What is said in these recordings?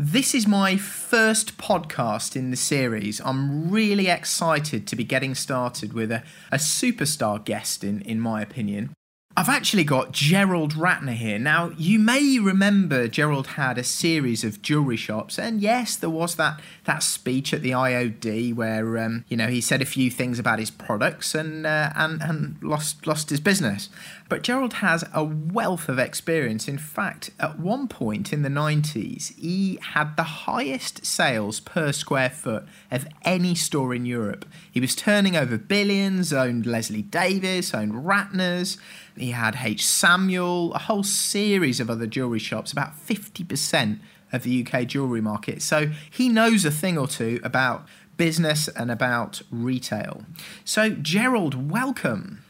This is my first podcast in the series. I'm really excited to be getting started with a, a superstar guest, in, in my opinion. I've actually got Gerald Ratner here. Now, you may remember Gerald had a series of jewellery shops, and yes, there was that, that speech at the IOD where um, you know he said a few things about his products and uh, and and lost lost his business. But Gerald has a wealth of experience. In fact, at one point in the 90s, he had the highest sales per square foot of any store in Europe. He was turning over billions, owned Leslie Davis, owned Ratner's. He had H. Samuel, a whole series of other jewellery shops, about 50% of the UK jewellery market. So he knows a thing or two about business and about retail. So, Gerald, welcome.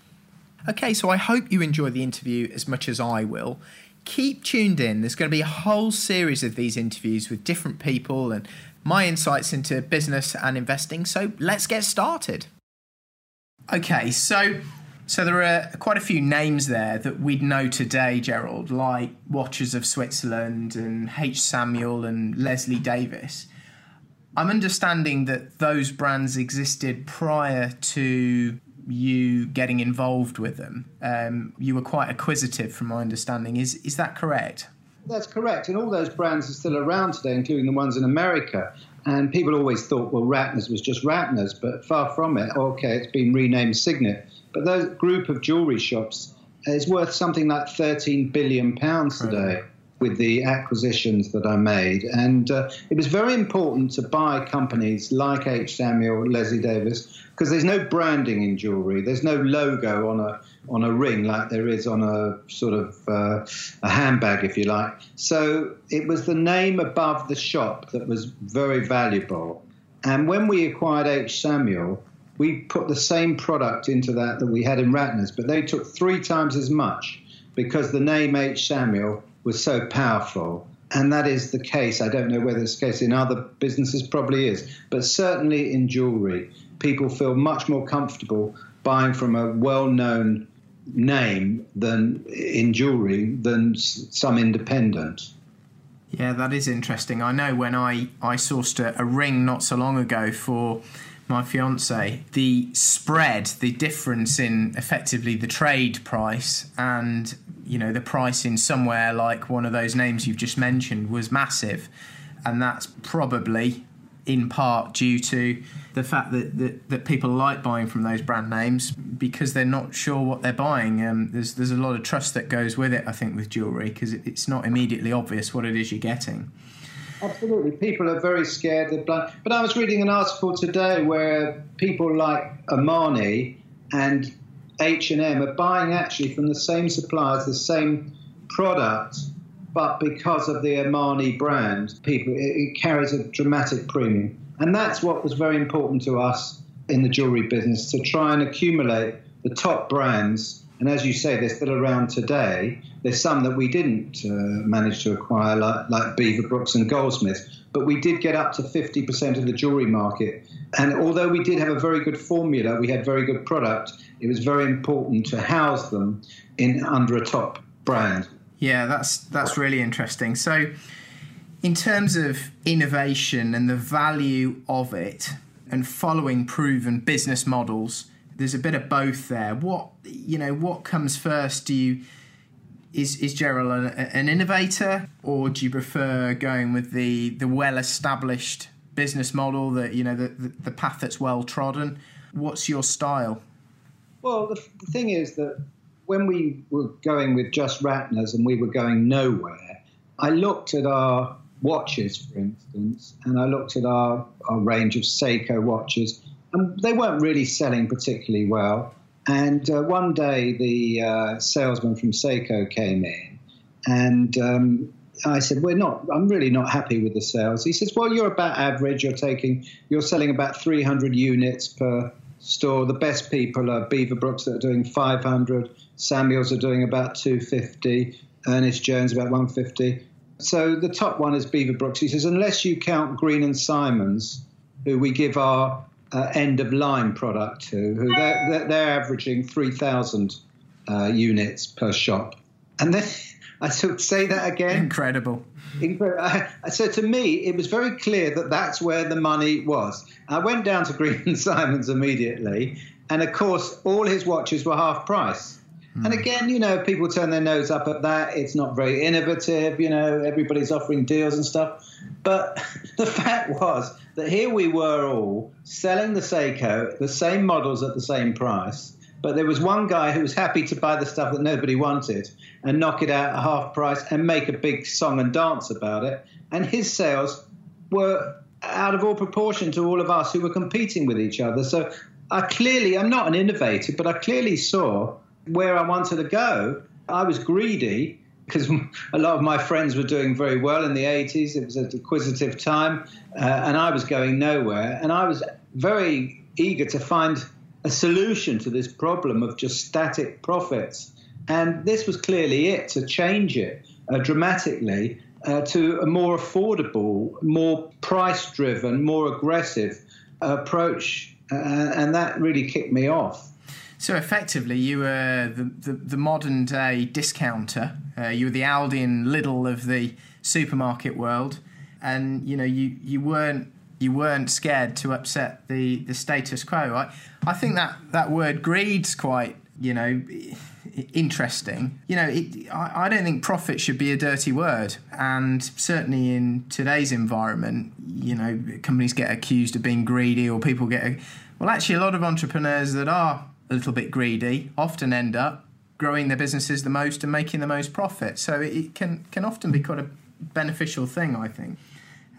Okay, so I hope you enjoy the interview as much as I will. Keep tuned in. There's going to be a whole series of these interviews with different people and my insights into business and investing. So let's get started. Okay, so so there are quite a few names there that we'd know today, Gerald, like Watches of Switzerland and H. Samuel and Leslie Davis. I'm understanding that those brands existed prior to you getting involved with them. Um, you were quite acquisitive, from my understanding. Is is that correct? That's correct. And all those brands are still around today, including the ones in America. And people always thought, well, Ratner's was just Ratner's, but far from it. Okay, it's been renamed Signet. But that group of jewelry shops is worth something like 13 billion pounds today with the acquisitions that I made. And uh, it was very important to buy companies like H. Samuel, Leslie Davis, because there's no branding in jewelry. There's no logo on a on a ring like there is on a sort of uh, a handbag, if you like. So it was the name above the shop that was very valuable. And when we acquired H. Samuel, we put the same product into that that we had in Ratner's, but they took three times as much because the name H. Samuel was so powerful. And that is the case. I don't know whether it's the case in other businesses, probably is, but certainly in jewelry, people feel much more comfortable buying from a well known name than in jewelry than some independent. Yeah, that is interesting. I know when I, I sourced a, a ring not so long ago for my fiance, the spread, the difference in effectively the trade price and you know the price in somewhere like one of those names you've just mentioned was massive, and that's probably in part due to the fact that, that, that people like buying from those brand names because they're not sure what they're buying. Um, there's there's a lot of trust that goes with it, I think, with jewellery because it's not immediately obvious what it is you're getting. Absolutely, people are very scared. They're blind. But I was reading an article today where people like Armani and H and M are buying actually from the same suppliers, the same product, but because of the Armani brand, people it, it carries a dramatic premium, and that's what was very important to us in the jewelry business to try and accumulate the top brands and as you say, they're still around today. There's some that we didn't uh, manage to acquire, like, like Beaverbrooks and Goldsmiths, but we did get up to 50% of the jewelry market. And although we did have a very good formula, we had very good product, it was very important to house them in under a top brand. Yeah, that's that's really interesting. So, in terms of innovation and the value of it, and following proven business models, there's a bit of both there. What you know, what comes first? Do you is is Gerald an, an innovator, or do you prefer going with the the well established business model that you know the, the, the path that's well trodden? What's your style? Well, the, the thing is that when we were going with just Ratner's and we were going nowhere, I looked at our watches, for instance, and I looked at our, our range of Seiko watches, and they weren't really selling particularly well. And uh, one day, the uh, salesman from Seiko came in, and um, I said, "We're not. I'm really not happy with the sales." He says, "Well, you're about average. You're taking, you're selling about 300 units per store. The best people are Beaverbrooks that are doing 500. Samuels are doing about 250. Ernest Jones about 150. So the top one is Beaverbrooks. He says, unless you count Green and Simons, who we give our uh, end of line product to, who they're, they're averaging 3,000 uh, units per shop. And then I sort say that again. Incredible. Incredible. So to me, it was very clear that that's where the money was. I went down to Green and Simons immediately, and of course, all his watches were half price. Mm. And again, you know, people turn their nose up at that. It's not very innovative. You know, everybody's offering deals and stuff. But the fact was that here we were all selling the Seiko, the same models at the same price but there was one guy who was happy to buy the stuff that nobody wanted and knock it out at half price and make a big song and dance about it. And his sales were out of all proportion to all of us who were competing with each other. So I clearly, I'm not an innovator, but I clearly saw where I wanted to go. I was greedy because a lot of my friends were doing very well in the 80s. It was an acquisitive time, uh, and I was going nowhere. And I was very eager to find a solution to this problem of just static profits. And this was clearly it to change it uh, dramatically uh, to a more affordable, more price driven, more aggressive approach. Uh, and that really kicked me off. So effectively, you were the, the, the modern day discounter. Uh, you were the Aldi and Lidl of the supermarket world, and you know you, you weren't you weren't scared to upset the, the status quo. I, I think that, that word greed's quite, you know, interesting. You know, it, I, I don't think profit should be a dirty word. And certainly in today's environment, you know, companies get accused of being greedy or people get. Well, actually, a lot of entrepreneurs that are a little bit greedy often end up growing their businesses the most and making the most profit. So it can, can often be quite a beneficial thing, I think.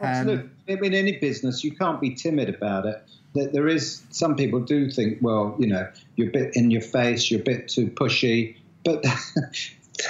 Absolutely. Um, in any business, you can't be timid about it. There is some people do think, well, you know, you're a bit in your face, you're a bit too pushy, but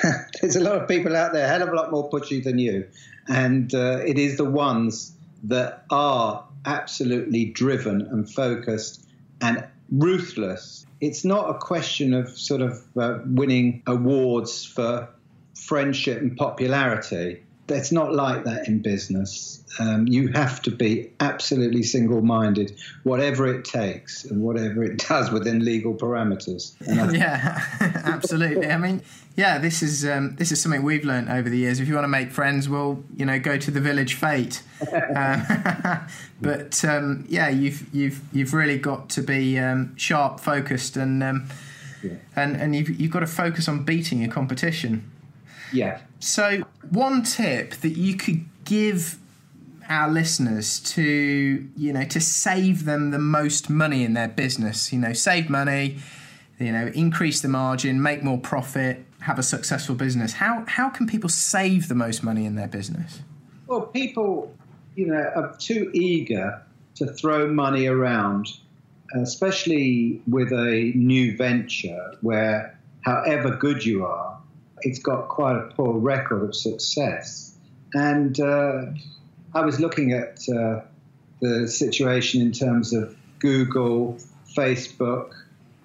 there's a lot of people out there, a hell of a lot more pushy than you, and uh, it is the ones that are absolutely driven and focused and ruthless. It's not a question of sort of uh, winning awards for friendship and popularity it's not like that in business. Um, you have to be absolutely single minded, whatever it takes and whatever it does within legal parameters. yeah, absolutely. I mean, yeah, this is um, this is something we've learned over the years. If you want to make friends, well, you know, go to the village fete. Uh, but um, yeah, you've you've you've really got to be um, sharp, focused, and um, yeah. and and you've you've got to focus on beating your competition. Yeah. So, one tip that you could give our listeners to, you know, to save them the most money in their business, you know, save money, you know, increase the margin, make more profit, have a successful business. How how can people save the most money in their business? Well, people, you know, are too eager to throw money around, especially with a new venture where however good you are, it's got quite a poor record of success. And uh, I was looking at uh, the situation in terms of Google, Facebook,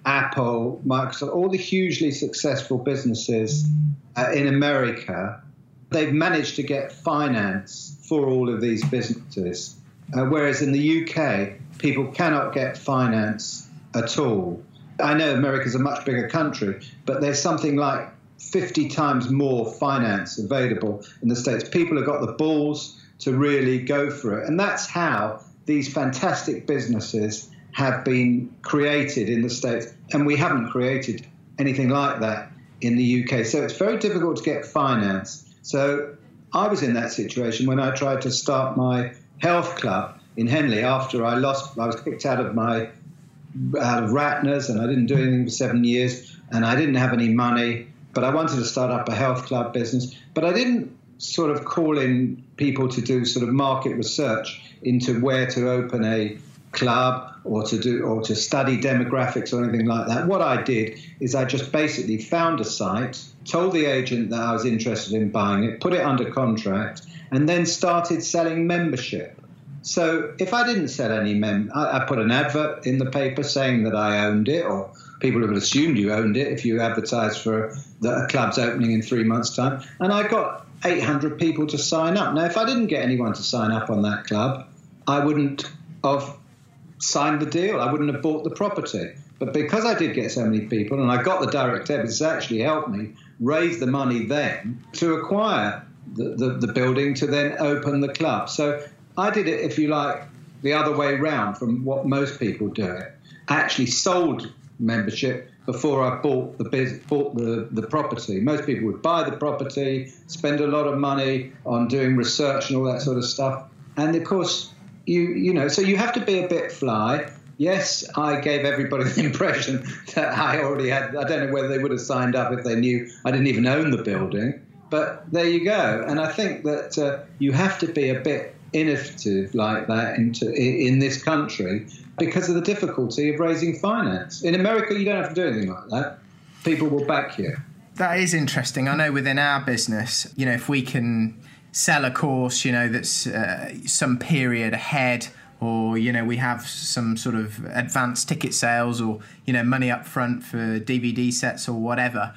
Apple, Microsoft, all the hugely successful businesses uh, in America. They've managed to get finance for all of these businesses, uh, whereas in the UK, people cannot get finance at all. I know America's a much bigger country, but there's something like 50 times more finance available in the States. People have got the balls to really go for it. And that's how these fantastic businesses have been created in the States. And we haven't created anything like that in the UK. So it's very difficult to get finance. So I was in that situation when I tried to start my health club in Henley after I lost, I was kicked out of my out of Ratner's and I didn't do anything for seven years and I didn't have any money but I wanted to start up a health club business. But I didn't sort of call in people to do sort of market research into where to open a club or to do or to study demographics or anything like that. What I did is I just basically found a site, told the agent that I was interested in buying it, put it under contract, and then started selling membership. So if I didn't sell any mem, I, I put an advert in the paper saying that I owned it, or people would have assumed you owned it if you advertised for the, club's opening in three months' time, and I got 800 people to sign up. Now, if I didn't get anyone to sign up on that club, I wouldn't have signed the deal. I wouldn't have bought the property. But because I did get so many people and I got the direct debits, it's actually helped me raise the money then to acquire the, the, the building to then open the club. So I did it, if you like, the other way round from what most people do it. I actually sold membership before I bought the bought the, the property. Most people would buy the property, spend a lot of money on doing research and all that sort of stuff. And of course, you you know, so you have to be a bit fly. Yes, I gave everybody the impression that I already had. I don't know whether they would have signed up if they knew I didn't even own the building. But there you go. And I think that uh, you have to be a bit innovative like that into, in this country because of the difficulty of raising finance. In America, you don't have to do anything like that. People will back you. That is interesting. I know within our business, you know, if we can sell a course, you know, that's uh, some period ahead or you know we have some sort of advanced ticket sales or you know money up front for DVD sets or whatever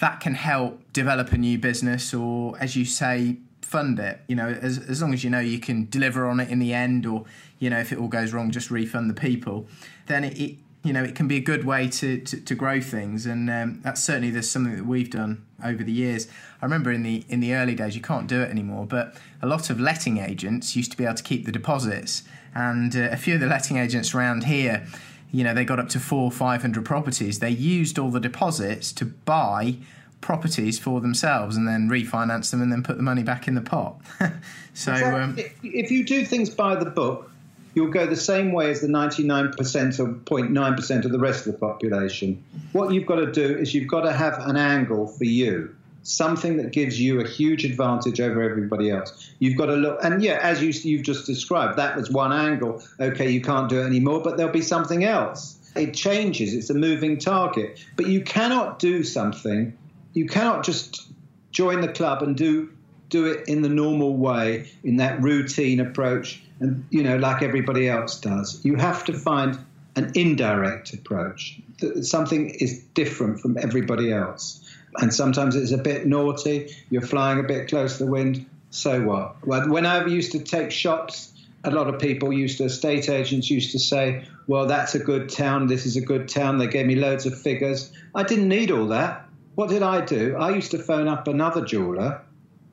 that can help develop a new business or as you say fund it you know as, as long as you know you can deliver on it in the end or you know if it all goes wrong just refund the people then it, it you know it can be a good way to, to, to grow things. And um, that's certainly there's something that we've done over the years. I remember in the in the early days you can't do it anymore but a lot of letting agents used to be able to keep the deposits. And uh, a few of the letting agents around here you know they got up to four 500 properties. They used all the deposits to buy properties for themselves and then refinance them and then put the money back in the pot. So um, if you do things by the book you'll go the same way as the 99% or 0.9% of the rest of the population. What you've got to do is you've got to have an angle for you, something that gives you a huge advantage over everybody else. You've got to look, and yeah, as you, you've just described, that was one angle. Okay, you can't do it anymore, but there'll be something else. It changes, it's a moving target. But you cannot do something, you cannot just join the club and do do it in the normal way, in that routine approach and you know, like everybody else does. You have to find an indirect approach. Something is different from everybody else. And sometimes it's a bit naughty. You're flying a bit close to the wind. So what? Well, when I used to take shops, a lot of people used to, estate agents used to say, well, that's a good town. This is a good town. They gave me loads of figures. I didn't need all that. What did I do? I used to phone up another jeweler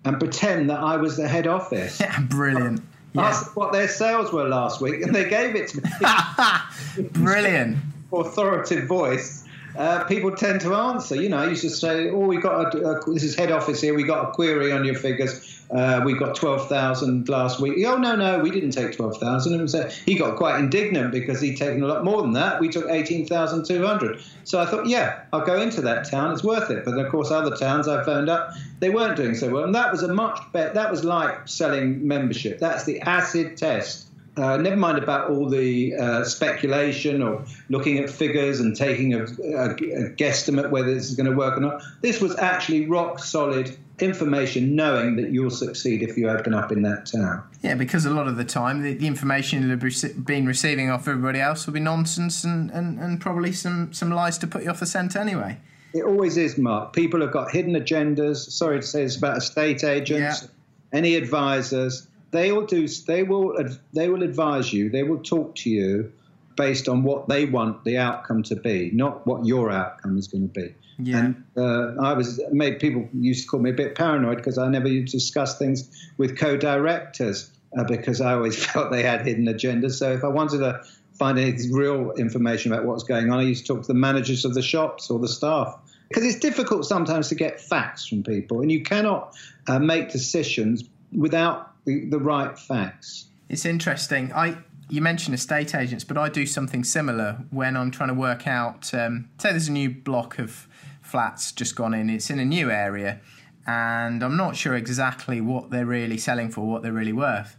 and pretend that I was the head office. Brilliant yeah. asked what their sales were last week, and they gave it to me. Brilliant. Authoritative voice. Uh, people tend to answer. You know, I used to say, "Oh, we got a, a, this is head office here. We got a query on your figures. Uh, we got twelve thousand last week." Oh no, no, we didn't take twelve thousand. And so he got quite indignant because he'd taken a lot more than that. We took eighteen thousand two hundred. So I thought, yeah, I'll go into that town. It's worth it. But of course, other towns I phoned up, they weren't doing so well, and that was a much better. That was like selling membership. That's the acid test uh, never mind about all the uh, speculation or looking at figures and taking a, a, a guesstimate whether this is going to work or not. This was actually rock solid information, knowing that you'll succeed if you open up in that town. Yeah, because a lot of the time the, the information you've been receiving off everybody else will be nonsense and, and, and probably some, some lies to put you off the scent anyway. It always is, Mark. People have got hidden agendas. Sorry to say this about estate agents, yeah. any advisors they will do. They will. They will advise you. They will talk to you based on what they want the outcome to be, not what your outcome is going to be. Yeah. And uh, I was made people used to call me a bit paranoid because I never used to discuss things with co-directors uh, because I always felt they had hidden agendas. So if I wanted to find any real information about what's going on, I used to talk to the managers of the shops or the staff because it's difficult sometimes to get facts from people, and you cannot uh, make decisions without the, the right facts. It's interesting. I you mentioned estate agents, but I do something similar when I'm trying to work out. Um, say there's a new block of flats just gone in. It's in a new area, and I'm not sure exactly what they're really selling for, what they're really worth.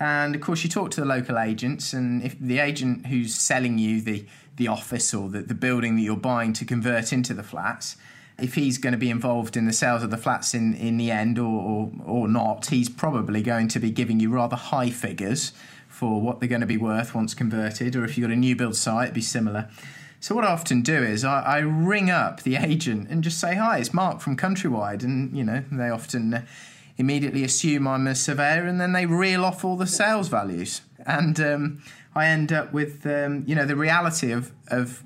And of course, you talk to the local agents, and if the agent who's selling you the, the office or the, the building that you're buying to convert into the flats, if he's going to be involved in the sales of the flats in, in the end or, or, or not, he's probably going to be giving you rather high figures for what they're going to be worth once converted, or if you've got a new build site, it'd be similar. So what I often do is I, I, ring up the agent and just say, "Hi, it's Mark from Countrywide," and you know they often uh, immediately assume I'm a surveyor, and then they reel off all the sales values, and um, I end up with um, you know the reality of of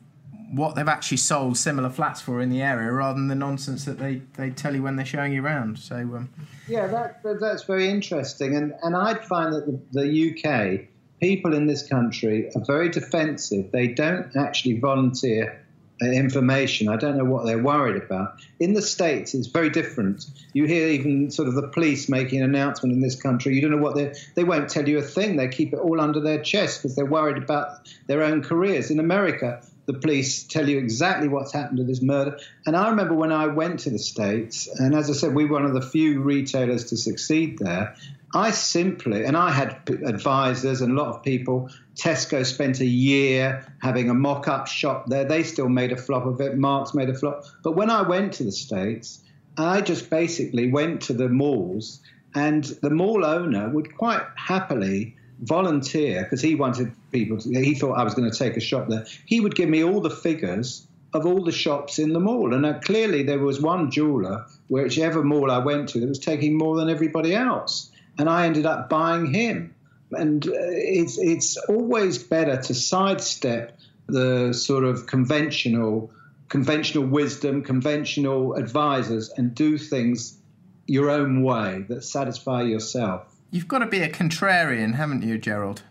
what they've actually sold similar flats for in the area, rather than the nonsense that they, they tell you when they're showing you around. So um, yeah, that, that's very interesting, and and I'd find that the, the UK people in this country are very defensive. They don't actually volunteer information. I don't know what they're worried about. In the States, it's very different. You hear even sort of the police making an announcement in this country. You don't know what they they won't tell you a thing. They keep it all under their chest because they're worried about their own careers. In America, the police tell you exactly what's happened to this murder. And I remember when I went to the States, and as I said, we were one of the few retailers to succeed there. I simply, and I had advisors and a lot of people. Tesco spent a year having a mock up shop there. They still made a flop of it. Marks made a flop. But when I went to the States, I just basically went to the malls, and the mall owner would quite happily volunteer because he wanted people to, he thought I was going to take a shop there. He would give me all the figures of all the shops in the mall. And uh, clearly there was one jeweler, whichever mall I went to, that was taking more than everybody else. And I ended up buying him. And uh, it's, it's always better to sidestep the sort of conventional conventional wisdom, conventional advisors, and do things your own way that satisfy yourself. You've got to be a contrarian, haven't you, Gerald?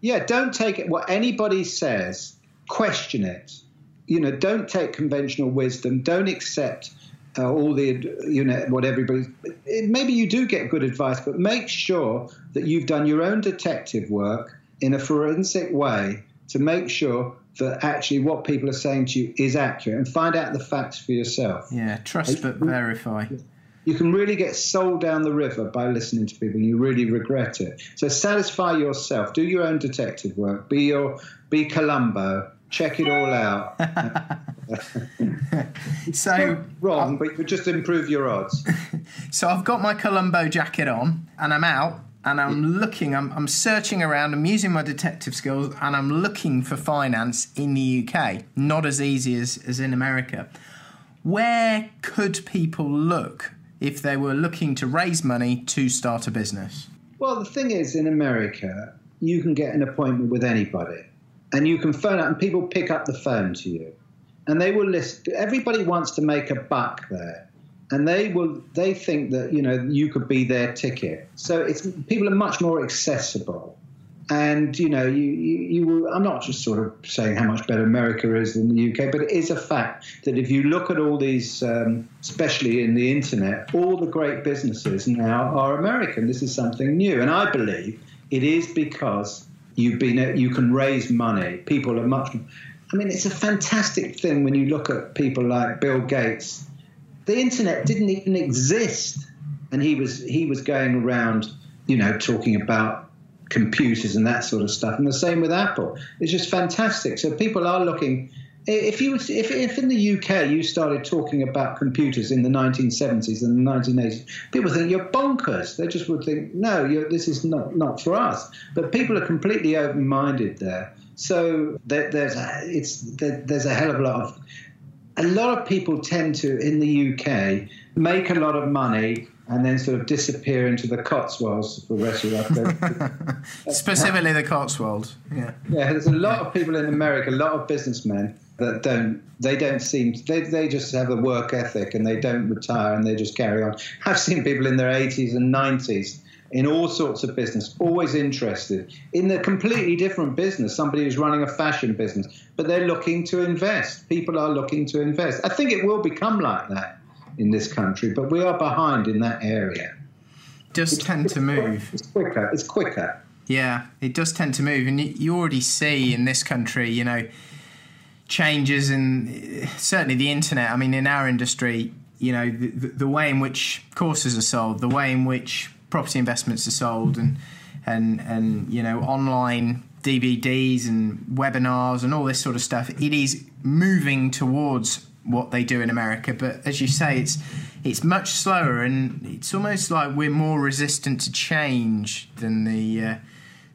Yeah, don't take it what anybody says, question it. You know, don't take conventional wisdom, don't accept uh, all the, you know, what everybody. Maybe you do get good advice, but make sure that you've done your own detective work in a forensic way to make sure that actually what people are saying to you is accurate and find out the facts for yourself. Yeah, trust but verify you can really get sold down the river by listening to people and you really regret it. So satisfy yourself, do your own detective work, be your be Columbo, check it all out. so wrong, but you just improve your odds. so I've got my Columbo jacket on and I'm out and I'm looking, I'm, I'm searching around, I'm using my detective skills and I'm looking for finance in the UK. Not as easy as, as in America. Where could people look if they were looking to raise money to start a business? Well, the thing is, in America, you can get an appointment with anybody and you can phone up and people pick up the phone to you. And they will list everybody wants to make a buck there and they will they think that you know you could be their ticket. So it's people are much more accessible and you know, you, you, you, I'm not just sort of saying how much better America is than the UK, but it is a fact that if you look at all these, um, especially in the internet, all the great businesses now are American. This is something new, and I believe it is because you've been you can raise money. People are much. I mean, it's a fantastic thing when you look at people like Bill Gates. The internet didn't even exist, and he was he was going around, you know, talking about computers and that sort of stuff. And the same with Apple. It's just fantastic. So people are looking. If you if, if in the UK you started talking about computers in the 1970s and the 1980s, people think you're bonkers. They just would think, no, this is not not for us. But people are completely open-minded there. So there, there's a, it's there, there's a hell of a lot of a lot of people tend to in the UK make a lot of money and then sort of disappear into the Cotswolds for the rest of their Specifically the Cotswolds. Yeah. Yeah, there's a lot of people in America, a lot of businessmen that don't they don't seem they, they just have a work ethic and they don't retire and they just carry on. I've seen people in their 80s and 90s in all sorts of business, always interested in a completely different business. Somebody who's running a fashion business, but they're looking to invest. People are looking to invest. I think it will become like that in this country, but we are behind in that area. Does it's, tend to move. It's quicker. It's quicker. Yeah, it does tend to move, and you already see in this country, you know, changes in certainly the internet. I mean, in our industry, you know, the, the way in which courses are sold, the way in which property investments are sold, and and and you know online DVDs and webinars and all this sort of stuff. It is moving towards what they do in America, but as you say, it's it's much slower, and it's almost like we're more resistant to change than the uh,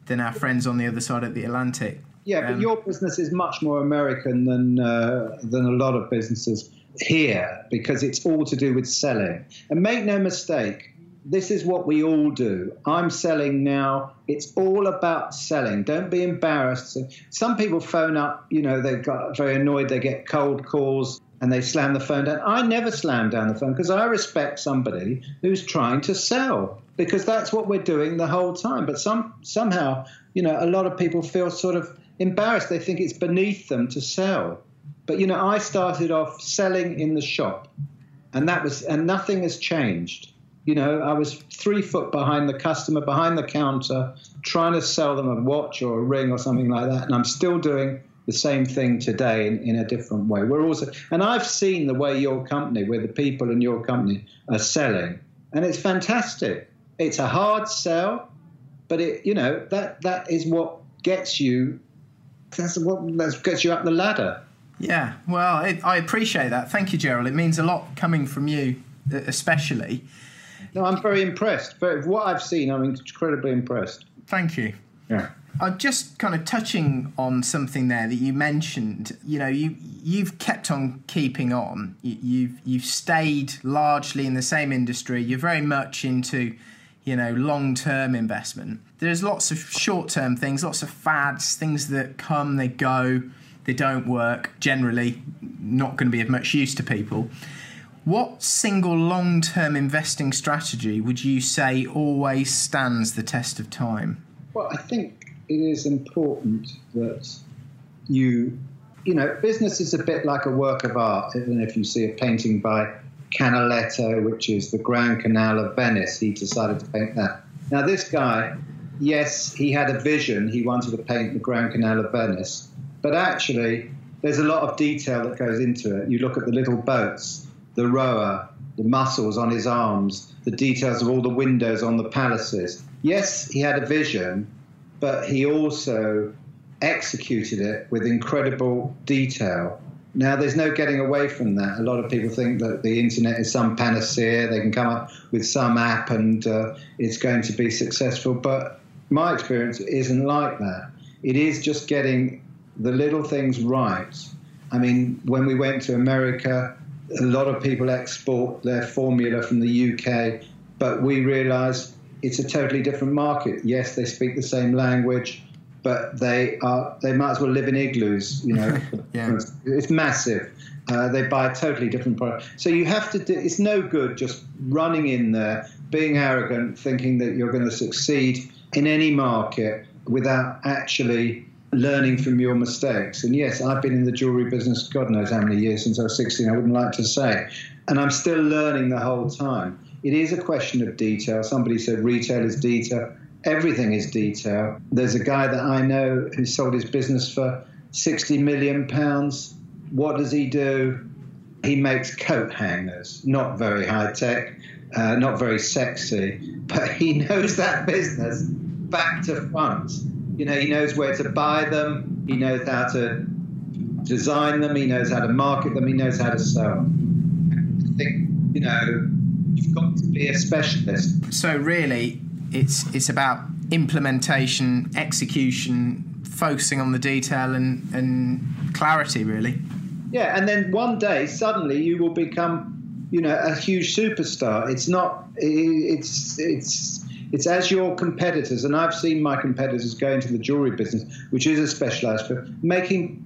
than our friends on the other side of the Atlantic. Yeah, but um, your business is much more American than uh, than a lot of businesses here because it's all to do with selling. And make no mistake, this is what we all do. I'm selling now. It's all about selling. Don't be embarrassed. Some people phone up, you know, they got very annoyed, they get cold calls and they slam the phone down. I never slam down the phone because I respect somebody who's trying to sell because that's what we're doing the whole time. But some somehow, you know, a lot of people feel sort of embarrassed. They think it's beneath them to sell. But you know, I started off selling in the shop, and that was and nothing has changed. You know, I was three foot behind the customer, behind the counter, trying to sell them a watch or a ring or something like that, and I'm still doing the same thing today in, in a different way. We're also, and I've seen the way your company, where the people in your company are selling, and it's fantastic. It's a hard sell, but it, you know, that that is what gets you. That's what that gets you up the ladder. Yeah, well, it, I appreciate that. Thank you, Gerald. It means a lot coming from you, especially. No, I'm very impressed. For what I've seen, I'm incredibly impressed. Thank you. Yeah. I'm just kind of touching on something there that you mentioned. You know, you you've kept on keeping on. You, you've you've stayed largely in the same industry. You're very much into, you know, long term investment. There's lots of short term things, lots of fads, things that come, they go, they don't work. Generally, not going to be of much use to people. What single long term investing strategy would you say always stands the test of time? Well, I think it is important that you, you know, business is a bit like a work of art. Even if you see a painting by Canaletto, which is the Grand Canal of Venice, he decided to paint that. Now, this guy, yes, he had a vision. He wanted to paint the Grand Canal of Venice, but actually, there's a lot of detail that goes into it. You look at the little boats the rower, the muscles on his arms, the details of all the windows on the palaces. Yes, he had a vision, but he also executed it with incredible detail. Now, there's no getting away from that. A lot of people think that the internet is some panacea. They can come up with some app and uh, it's going to be successful. But my experience isn't like that. It is just getting the little things right. I mean, when we went to America, a lot of people export their formula from the UK, but we realise it's a totally different market. Yes, they speak the same language, but they are they might as well live in igloos. You know, yeah. it's massive. Uh, they buy a totally different product. So you have to. Do, it's no good just running in there, being arrogant, thinking that you're going to succeed in any market without actually learning from your mistakes. And yes, I've been in the jewelry business, God knows how many years since I was 16, I wouldn't like to say. And I'm still learning the whole time. It is a question of detail. Somebody said retail is detail. Everything is detail. There's a guy that I know who sold his business for 60 million pounds. What does he do? He makes coat hangers, not very high tech, uh, not very sexy, but he knows that business back to front you know, he knows where to buy them. He knows how to design them. He knows how to market them. He knows how to sell. I think you know you've got to be a specialist. So really, it's it's about implementation, execution, focusing on the detail, and and clarity. Really. Yeah, and then one day suddenly you will become, you know, a huge superstar. It's not. It's it's it's as your competitors, and I've seen my competitors go into the jewelry business, which is a specialized field, making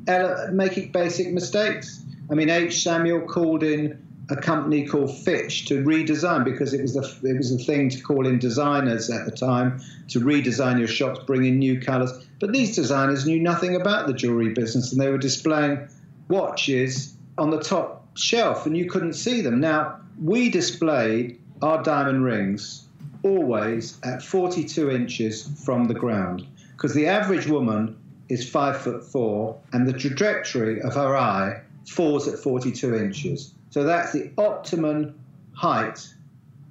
making basic mistakes. I mean, H. Samuel called in a company called Fitch to redesign because it was the it was the thing to call in designers at the time to redesign your shops, bring in new colors. But these designers knew nothing about the jewelry business, and they were displaying watches on the top shelf, and you couldn't see them. Now we displayed our diamond rings always at 42 inches from the ground because the average woman is five foot four and the trajectory of her eye falls at 42 inches. So that's the optimum height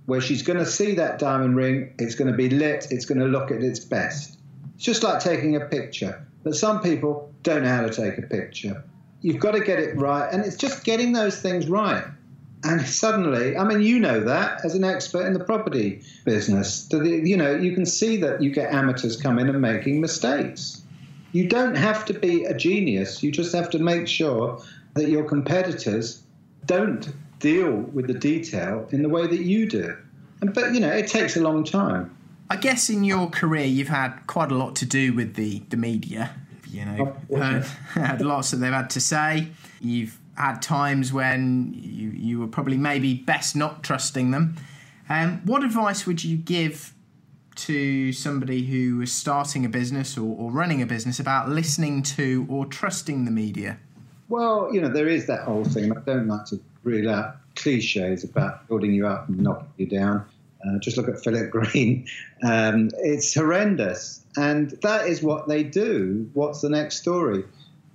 where she's going to see that diamond ring, it's going to be lit, it's going to look at its best. It's just like taking a picture. But some people don't know how to take a picture. You've got to get it right, and it's just getting those things right. And suddenly, I mean, you know that as an expert in the property business, you know you can see that you get amateurs come in and making mistakes. You don't have to be a genius. You just have to make sure that your competitors don't deal with the detail in the way that you do. And, but you know, it takes a long time. I guess in your career you've had quite a lot to do with the, the media. You know, heard, had lots that they've had to say. You've had times when you, you were probably maybe best not trusting them. Um, what advice would you give to somebody who is starting a business or, or running a business about listening to or trusting the media? Well, you know, there is that whole thing. I don't like to reel out cliches about building you up and knocking you down. Uh, just look at Philip Green. Um, it's horrendous. And that is what they do. What's the next story?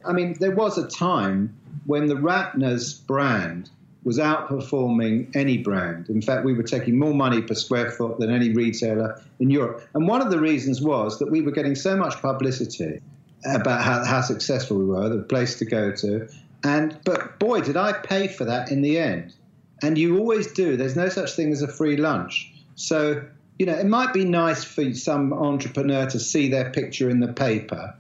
I mean, there was a time when the Ratner's brand was outperforming any brand. In fact, we were taking more money per square foot than any retailer in Europe. And one of the reasons was that we were getting so much publicity about how, how successful we were, the place to go to. And but boy, did I pay for that in the end. And you always do. There's no such thing as a free lunch. So, you know, it might be nice for some entrepreneur to see their picture in the paper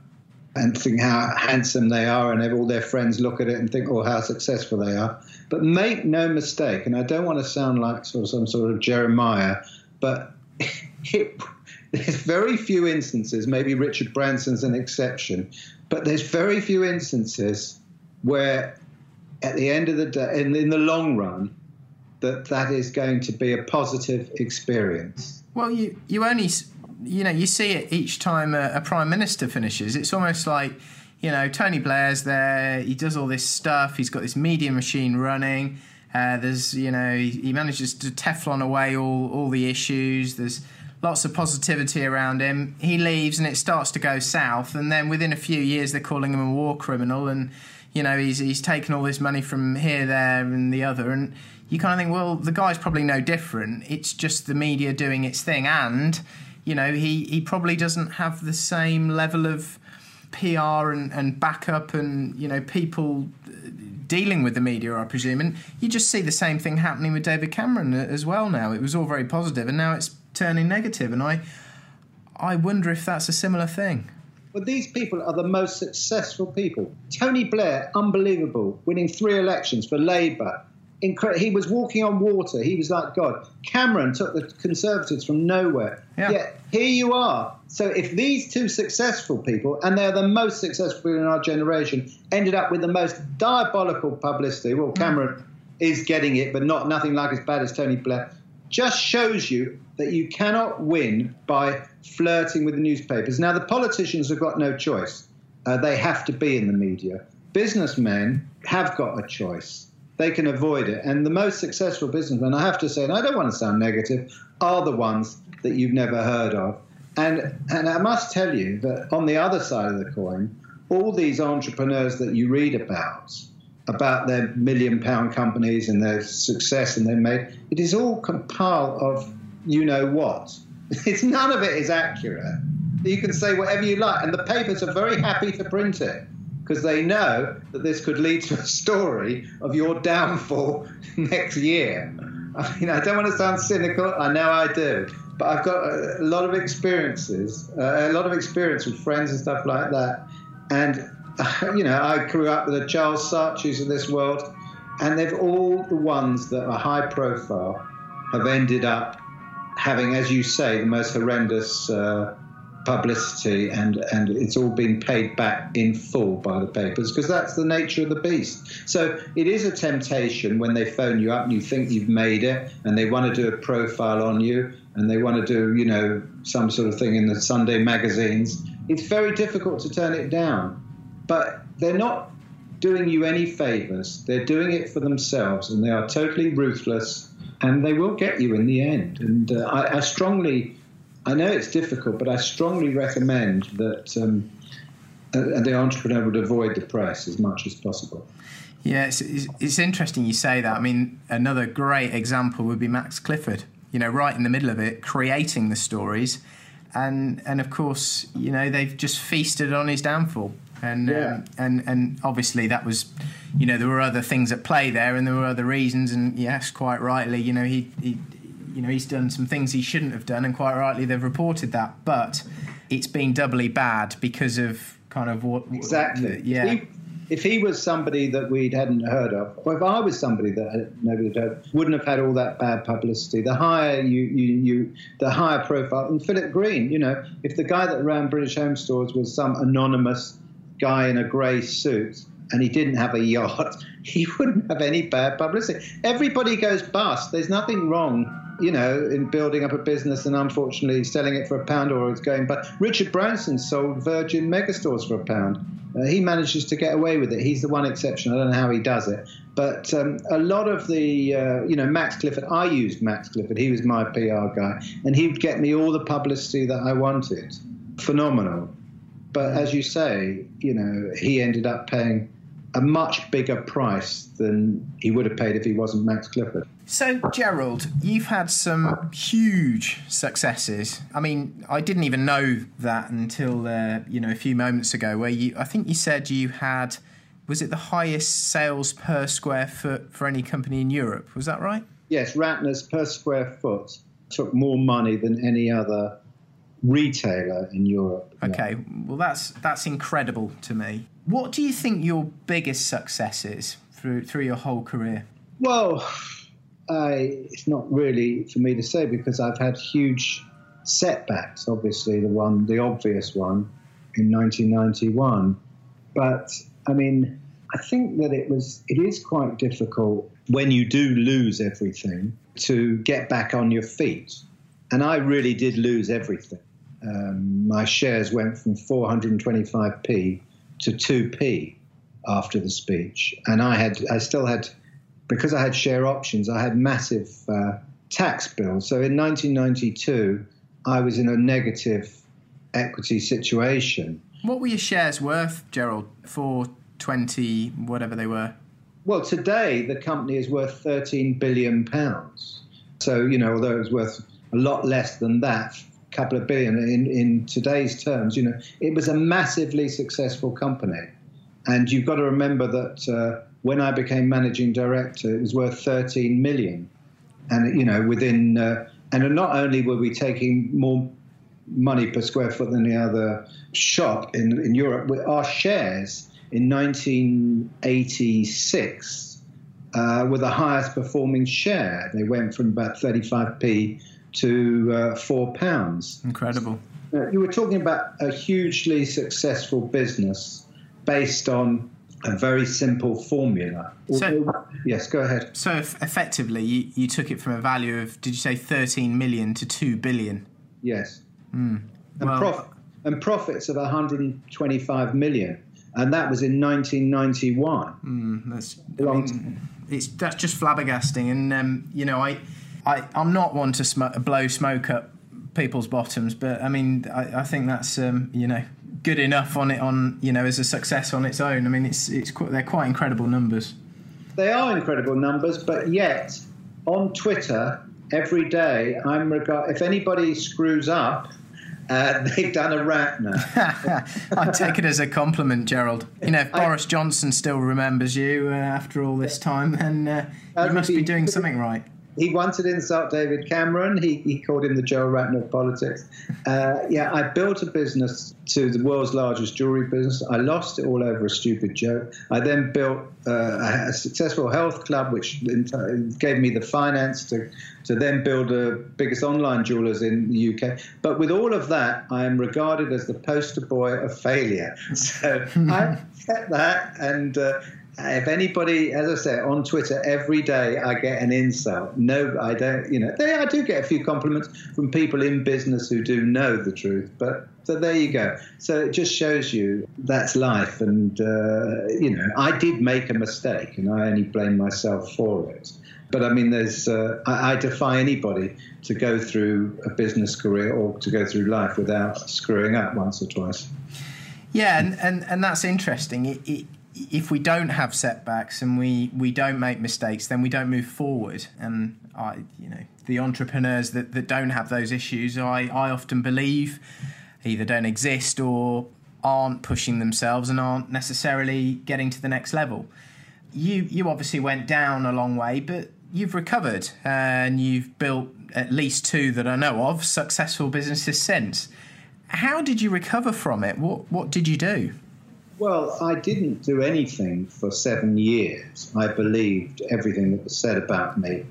and think how handsome they are, and have all their friends look at it and think, oh, how successful they are. But make no mistake, and I don't want to sound like sort of some sort of Jeremiah, but it, there's very few instances, maybe Richard Branson's an exception, but there's very few instances where at the end of the day, in, in the long run, that that is going to be a positive experience. Well, you you only you know you see it each time a, a prime minister finishes. It's almost like you know Tony Blair's there. He does all this stuff. He's got this media machine running. Uh, there's you know he, he manages to Teflon away all all the issues. There's lots of positivity around him. He leaves and it starts to go south, and then within a few years they're calling him a war criminal, and you know he's he's taken all this money from here, there, and the other, and you kind of think, well, the guy's probably no different. It's just the media doing its thing, and you know he he probably doesn't have the same level of PR and, and backup and you know people uh, dealing with the media, I presume. And you just see the same thing happening with David Cameron uh, as well now. It was all very positive, and now it's turning negative, and I I wonder if that's a similar thing. Well, these people are the most successful people. Tony Blair, unbelievable, winning three elections for Labour. Incre- he was walking on water. He was like God. Cameron took the Conservatives from nowhere. Yeah. Yet here you are. So if these two successful people, and they're the most successful in our generation, ended up with the most diabolical publicity, well, Cameron mm. is getting it, but not nothing like as bad as Tony Blair just shows you that you cannot win by flirting with the newspapers. Now, the politicians have got no choice. Uh, they have to be in the media. Businessmen have got a choice. They can avoid it. And the most successful businessmen, I have to say, and I don't want to sound negative, are the ones that you've never heard of. And, and I must tell you that on the other side of the coin, all these entrepreneurs that you read about, about their million pound companies and their success and they made it is all compiled of you know what. It's none of it is accurate. You can say whatever you like and the papers are very happy to print it because they know that this could lead to a story of your downfall next year. I mean i don't want to sound cynical i know i do but i've got a, lot of experiences a lot of experience with friends and stuff like that. And you know, I grew up with the Charles Saatchis of this world, and they've all the ones that are high profile have ended up having, as you say, the most horrendous uh, publicity, and and it's all been paid back in full by the papers because that's the nature of the beast. So it is a temptation when they phone you up and you think you've made it, and they want to do a profile on you, and they want to do you know some sort of thing in the Sunday magazines. It's very difficult to turn it down but they're not doing you any favors. They're doing it for themselves, and they are totally ruthless, and they will get you in the end. And uh, I, I, strongly, I know it's difficult, but I strongly recommend that um, uh, the entrepreneur would avoid the press as much as possible. Yeah, it's, it's interesting you say that. I mean, another great example would be Max Clifford. you know, right in the middle of it, creating the stories, and and of course, you know, they've just feasted on his downfall. And Yeah. um, and and obviously that was, you know, there were other things at play there, and there were other reasons. And yes, quite rightly, you know, he, he you know, he's done some things he shouldn't have done, and quite rightly they've reported that. But it's been doubly bad because of kind of what Exactly. yeah. If he, if he was somebody that we hadn't heard of, or if I was somebody that nobody had heard, wouldn't have had all that bad publicity. The higher you, you, you, the higher profile. And Philip Green, you know, if the guy that ran British Home Stores was some anonymous guy in a grey suit and he didn't have a yacht, he wouldn't have any bad publicity. Everybody goes bust. There's nothing wrong. You know, in building up a business and unfortunately selling it for a pound or it's going. But Richard Branson sold Virgin megastores for a pound. Uh, he manages to get away with it. He's the one exception. I don't know how he does it. But um, a lot of the, uh, you know, Max Clifford, I used Max Clifford. He was my PR guy. And he would get me all the publicity that I wanted. Phenomenal. But as you say, you know, he ended up paying a much bigger price than he would have paid if he wasn't Max Clifford. So, Gerald, you've had some huge successes. I mean, I didn't even know that until uh, you know a few moments ago, where you, I think you said you had, was it the highest sales per square foot for any company in Europe? Was that right? Yes, Ratner's per square foot took more money than any other retailer in Europe. Yeah. Okay, well that's that's incredible to me. What do you think your biggest success is through through your whole career? Well, I, it's not really for me to say because I've had huge setbacks. Obviously, the one, the obvious one, in 1991. But I mean, I think that it was, it is quite difficult when you do lose everything to get back on your feet. And I really did lose everything. Um, my shares went from 425p to 2p after the speech, and I had, I still had because I had share options, I had massive uh, tax bills. So in 1992, I was in a negative equity situation. What were your shares worth, Gerald? For twenty, whatever they were. Well, today the company is worth 13 billion pounds. So you know, although it was worth a lot less than that, couple of billion in, in today's terms, you know, it was a massively successful company. And you've got to remember that uh, when I became managing director, it was worth 13 million. And, you know, within, uh, and not only were we taking more money per square foot than the other shop in, in Europe, our shares in 1986 uh, were the highest performing share. They went from about 35p to uh, four pounds. Incredible. You were talking about a hugely successful business based on a very simple formula. So- yes, go ahead. So effectively, you, you took it from a value of, did you say 13 million to 2 billion? Yes. And, Well- prof- and profits of 125 million. And that was in 1991. Mm, that's, I mean, it's, that's just flabbergasting. And, um, you know, I, I, I'm not one to sm- blow smoke up people's bottoms, but I mean, I, I think that's, um, you know, good enough on it on, you know, as a success on its own. I mean, it's, it's quite, they're quite incredible numbers. They are incredible numbers, but yet on Twitter every day, I'm regard. If anybody screws up, uh, they've done a Ratner. I take it as a compliment, Gerald. You know, if Boris Johnson still remembers you uh, after all this time, then uh, you must be be- doing something right. He wanted to insult David Cameron. He, he called him the Joe Ratner of politics. Uh, yeah, I built a business to the world's largest jewelry business. I lost it all over a stupid joke. I then built uh, a successful health club, which gave me the finance to, to then build the biggest online jewelers in the UK. But with all of that, I am regarded as the poster boy of failure. So I get that and. Uh, if anybody, as I say, on Twitter every day, I get an insult. No, I don't. You know, they, I do get a few compliments from people in business who do know the truth. But so there you go. So it just shows you that's life. And uh, you know, I did make a mistake, and I only blame myself for it. But I mean, there's. Uh, I, I defy anybody to go through a business career or to go through life without screwing up once or twice. Yeah, and, and, and that's interesting. It, it, if we don't have setbacks and we, we don't make mistakes, then we don't move forward. And I, you know, the entrepreneurs that, that don't have those issues, I, I often believe either don't exist or aren't pushing themselves and aren't necessarily getting to the next level. You you obviously went down a long way, but you've recovered and you've built at least two that I know of successful businesses since. How did you recover from it? What what did you do? Well, I didn't do anything for seven years. I believed everything that was said about me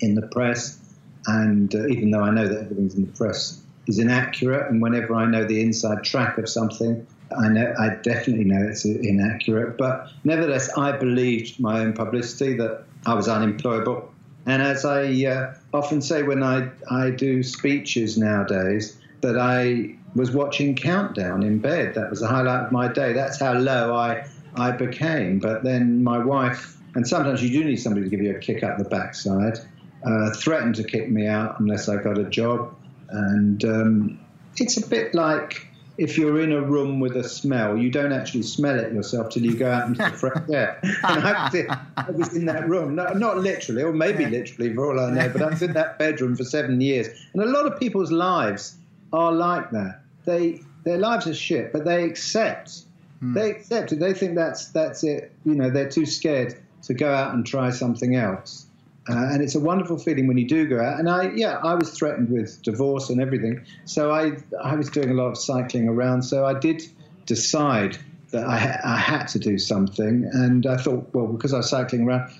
in the press, and uh, even though I know that everything's in the press is inaccurate, and whenever I know the inside track of something, I know I definitely know it's inaccurate. But nevertheless, I believed my own publicity that I was unemployable. And as I uh, often say when I, I do speeches nowadays, that I was watching Countdown in bed. That was the highlight of my day. That's how low I, I became. But then my wife, and sometimes you do need somebody to give you a kick up the backside, uh, threatened to kick me out unless I got a job. And um, it's a bit like if you're in a room with a smell, you don't actually smell it yourself till you go out into the fresh air. And I was, in, I was in that room, no, not literally, or maybe literally for all I know, but I was in that bedroom for seven years. And a lot of people's lives are like that. They their lives are shit, but they accept. Hmm. They accept it. They think that's that's it. You know, they're too scared to go out and try something else. Uh, and it's a wonderful feeling when you do go out. And I, yeah, I was threatened with divorce and everything. So I, I was doing a lot of cycling around. So I did decide that I, ha- I had to do something. And I thought, well, because I was cycling around,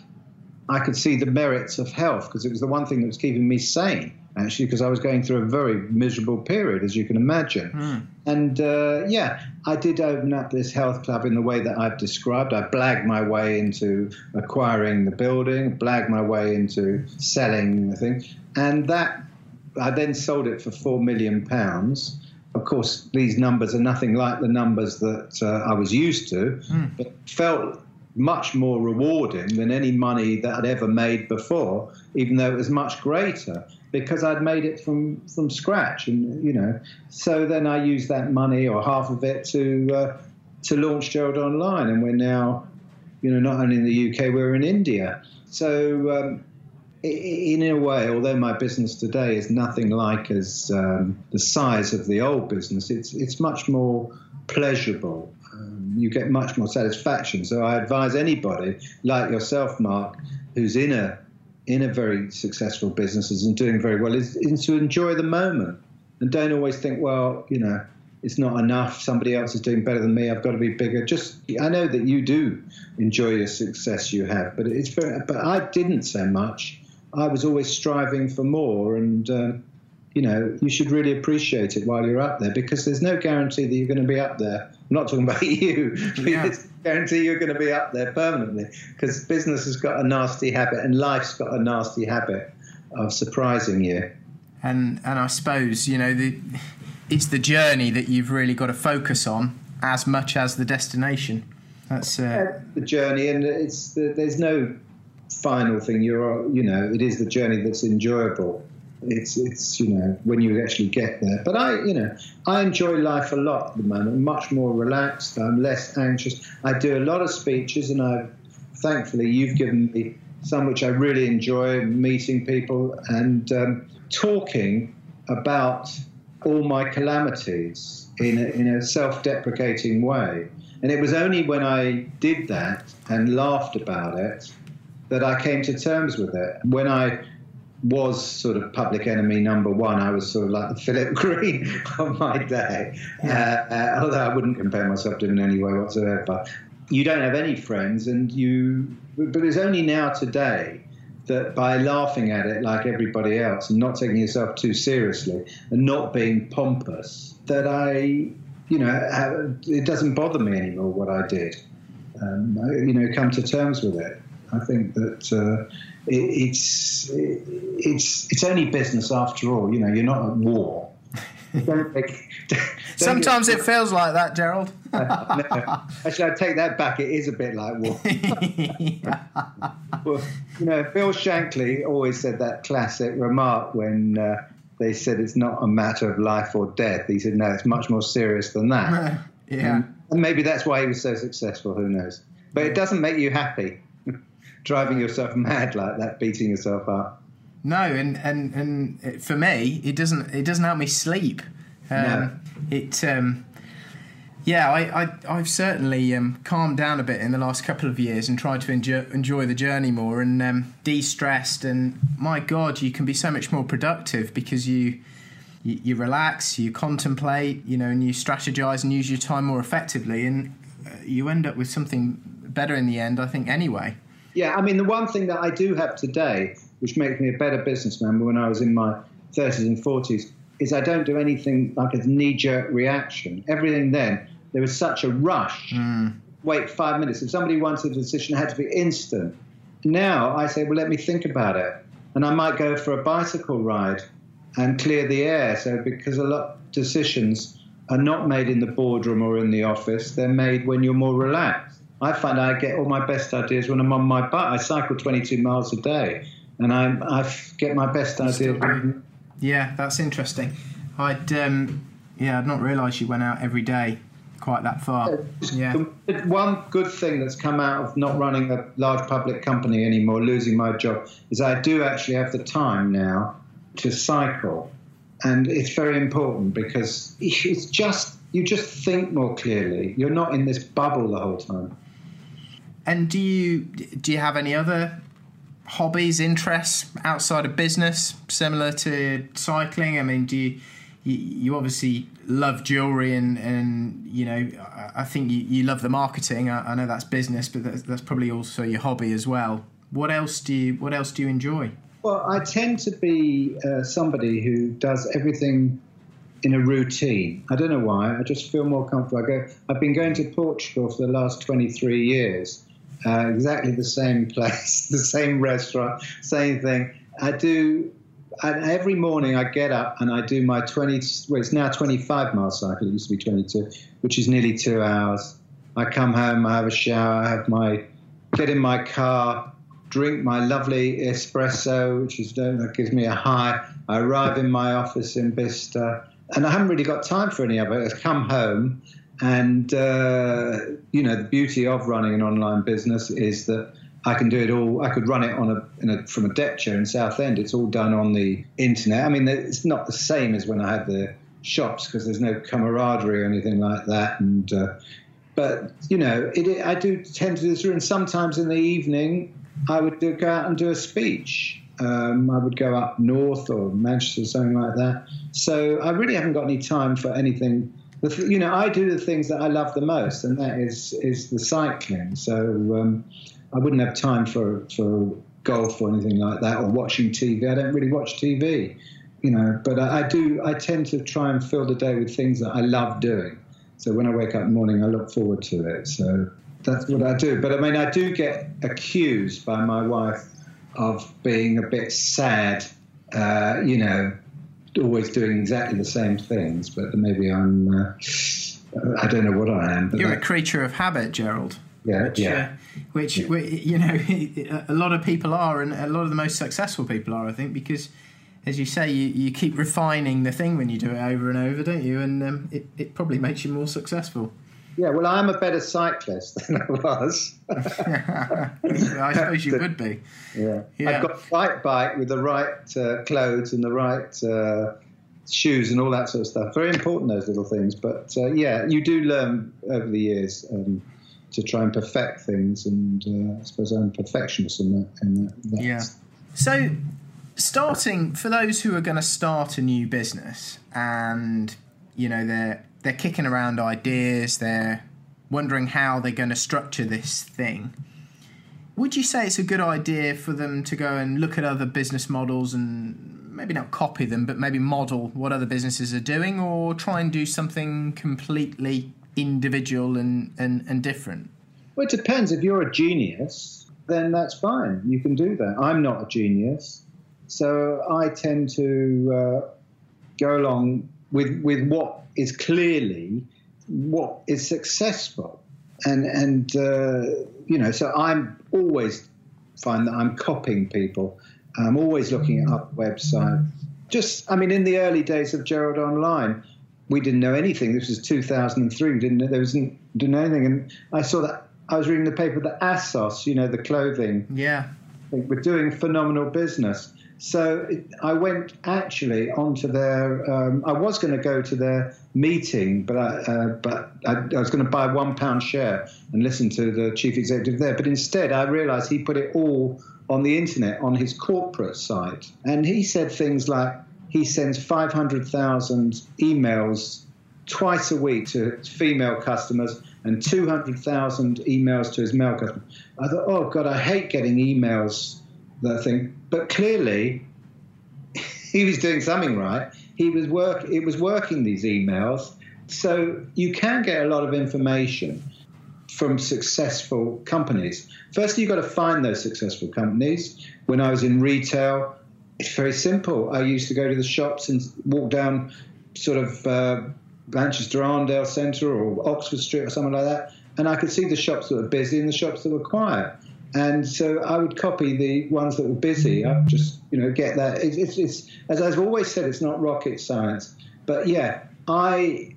I could see the merits of health because it was the one thing that was keeping me sane actually, because I was going through a very miserable period, as you can imagine. Mm. And uh, yeah, I did open up this health club in the way that I've described. I blagged my way into acquiring the building, blagged my way into selling the thing, and that I then sold it for four million pounds. Of course, these numbers are nothing like the numbers that uh, I was used to, mm. but felt much more rewarding than any money that I'd ever made before, even though it was much greater because I'd made it from from scratch, and you know, so then I used that money or half of it to uh, to launch Gerald Online, and we're now, you know, not only in the UK, we're in India. So um, in a way, although my business today is nothing like as um, the size of the old business, it's it's much more pleasurable. Um, you get much more satisfaction. So I advise anybody like yourself, Mark, who's in a in a very successful business and doing very well is, is to enjoy the moment and don't always think, well, you know, it's not enough. Somebody else is doing better than me. I've got to be bigger. Just I know that you do enjoy your success you have, but it's very. But I didn't so much. I was always striving for more, and uh, you know, you should really appreciate it while you're up there because there's no guarantee that you're going to be up there. I'm not talking about you. Yeah. guarantee you're going to be up there permanently because business has got a nasty habit and life's got a nasty habit of surprising you. And and I suppose you know the it's the journey that you've really got to focus on as much as the destination. That's uh... the journey, and it's the, there's no final thing. You're you know it is the journey that's enjoyable it's it's you know when you actually get there. But I you know I enjoy life a lot at the moment. I'm much more relaxed. I'm less anxious. I do a lot of speeches, and I thankfully you've given me some which I really enjoy meeting people and um, talking about all my calamities in a, in a self-deprecating way. And it was only when I did that and laughed about it that I came to terms with it. When I was sort of public enemy number one. I was sort of like the Philip Green of my day, yeah. uh, uh, although I wouldn't compare myself to him in any way whatsoever. You don't have any friends, and you, but it's only now today that by laughing at it like everybody else and not taking yourself too seriously and not being pompous, that I, you know, it doesn't bother me anymore what I did. Um, I, you know, come to terms with it. I think that uh, it's it's it's only business after all. You know, you're not at war. don't don't Sometimes it feels like that, Gerald. no, actually, I take that back. It is a bit like war. well, you know, Bill Shankly always said that classic remark when uh, they said it's not a matter of life or death. He said, no, it's much more serious than that. yeah. And maybe that's why he was so successful. Who knows? But it doesn't make you happy driving yourself mad like that, beating yourself up. no, and, and and for me, it doesn't it doesn't help me sleep. Um, No. It um, yeah, I, I I've certainly um, calmed down a bit in the last couple of years and tried to enjoy, enjoy the journey more and um, de-stressed. And my God, you can be so much more productive because you, you you relax, you contemplate, you know, and you strategize and use your time more effectively, and uh, you end up with something better in the end. I think anyway. Yeah, I mean, the one thing that I do have today, which makes me a better businessman when I was in my 30s and 40s, is I don't do anything like a knee jerk reaction. Everything then, there was such a rush. Hmm. Wait five minutes. If somebody wanted a decision, it had to be instant. Now I say, well, let me think about it. And I might go for a bicycle ride and clear the air. So, because a lot of decisions are not made in the boardroom or in the office, they're made when you're more relaxed. I find I get all my best ideas when I'm on my bike. I cycle 22 miles a day, and I get my best ideas. Yeah, that's interesting. I'd um, yeah, I'd not realised you went out every day quite that far. Yeah. One good thing that's come out of not running a large public company anymore, losing my job, is I do actually have the time now to cycle, and it's very important because it's just you just think more clearly. You're not in this bubble the whole time. And do you do you have any other hobbies, interests outside of business, similar to cycling? I mean, do you you, obviously love jewelry and and you know I, think you, you love the marketing. I, I know that's business, but that's, that's probably also your hobby as well. What else do you What else do you enjoy? Well, I tend to be uh, somebody who does everything in a routine. I don't know why. I just feel more comfortable. I go. I've been going to Portugal for the last 23 years. Uh, exactly the same place, the same restaurant, same thing. I do. And every morning I get up and I do my 20. Well, it's now 25 mile cycle. It used to be 22, which is nearly two hours. I come home. I have a shower. I have my get in my car drink my lovely espresso, which is that gives me a high. I arrive in my office in Bicester, and I haven't really got time for any of it. I come home, and uh, you know the beauty of running an online business is that I can do it all. I could run it on a, a from a deck chair in Southend. It's all done on the internet. I mean, it's not the same as when I had the shops because there's no camaraderie or anything like that, and. Uh, but you know, it, I do tend to do this, and sometimes in the evening, I would do, go out and do a speech. Um, I would go up north or Manchester, or something like that. So I really haven't got any time for anything. You know, I do the things that I love the most, and that is is the cycling. So um, I wouldn't have time for for golf or anything like that, or watching TV. I don't really watch TV, you know. But I, I do. I tend to try and fill the day with things that I love doing. So when I wake up in the morning, I look forward to it. So that's what I do. But I mean, I do get accused by my wife of being a bit sad, uh, you know, always doing exactly the same things. But maybe I'm, uh, I don't know what I am. But You're a creature of habit, Gerald. yeah, which, yeah. uh, which wi- you know a lot of people are, and a lot of the most successful people are, I think, because as you say, you, you keep refining the thing when you do it over and over, don't you? And um, it, it probably makes you more successful. Yeah, well, I'm a better cyclist than I was. I suppose you would be. Yeah. Yeah. I've got the right bike with the right uh, clothes and the right uh, shoes and all that sort of stuff. Very important, those little things. But uh, yeah, you do learn over the years um, to try and perfect things. And uh, I suppose I'm a perfectionist in that. In that, that Yeah. So, starting for those who are going to start a new business, and you know they're they're kicking around ideas, they're wondering how they're going to structure this thing. Would you say it's a good idea for them to go and look at other business models and maybe not copy them, but maybe model what other businesses are doing, or try and do something completely individual and, and, and different? Well, it depends. If you're a genius, then that's fine. You can do that. I'm not a genius, so I tend to uh, go along with with what is clearly what is successful, and and uh, you know. So I'm always find that I'm copying people. I'm always looking at up websites. Just, I mean, in the early days of Gerald Online, we didn't know anything. This was 2003. We didn't know there was didn't know anything, and I saw that. I was reading the paper that ASOS, you know, the clothing, Yeah. were doing phenomenal business, So I went actually onto their. Um, I was going to go to their meeting, but I, uh, but I, I was going to buy one pound share and listen to the chief executive there. But instead, I realised he put it all on the internet on his corporate site, and he said things like he sends five hundred thousand emails twice a week to female customers and 200,000 emails to his male customers. I thought, oh God, I hate getting emails, that thing. But clearly, he was doing something right. He was work. It was working these emails, so you can get a lot of information from successful companies. Firstly, you've got to find those successful companies. When I was in retail, it's very simple. I used to go to the shops and walk down sort of uh, Manchester Arndale Centre or Oxford Street or something like that, and I could see the shops that were busy and the shops that were quiet. And so I would copy the ones that were busy. I just, you know, get that. It's, it's, it's as I've always said, it's not rocket science. But yeah, I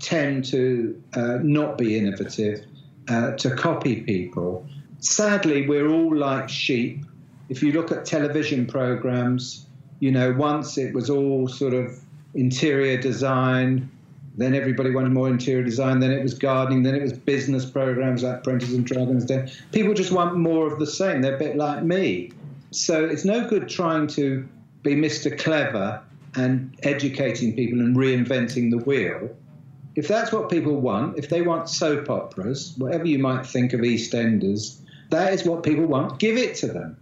tend to uh, not be innovative, uh, to copy people. Sadly, we're all like sheep. If you look at television programs, you know, once it was all sort of interior design, then everybody wanted more interior design. Then it was gardening. Then it was business programs like Apprentice and Dragon's Den. People just want more of the same. They're a bit like me. So it's no good trying to be Mr. Clever and educating people and reinventing the wheel. If that's what people want, if they want soap operas, whatever you might think of EastEnders, that is what people want. Give it to them.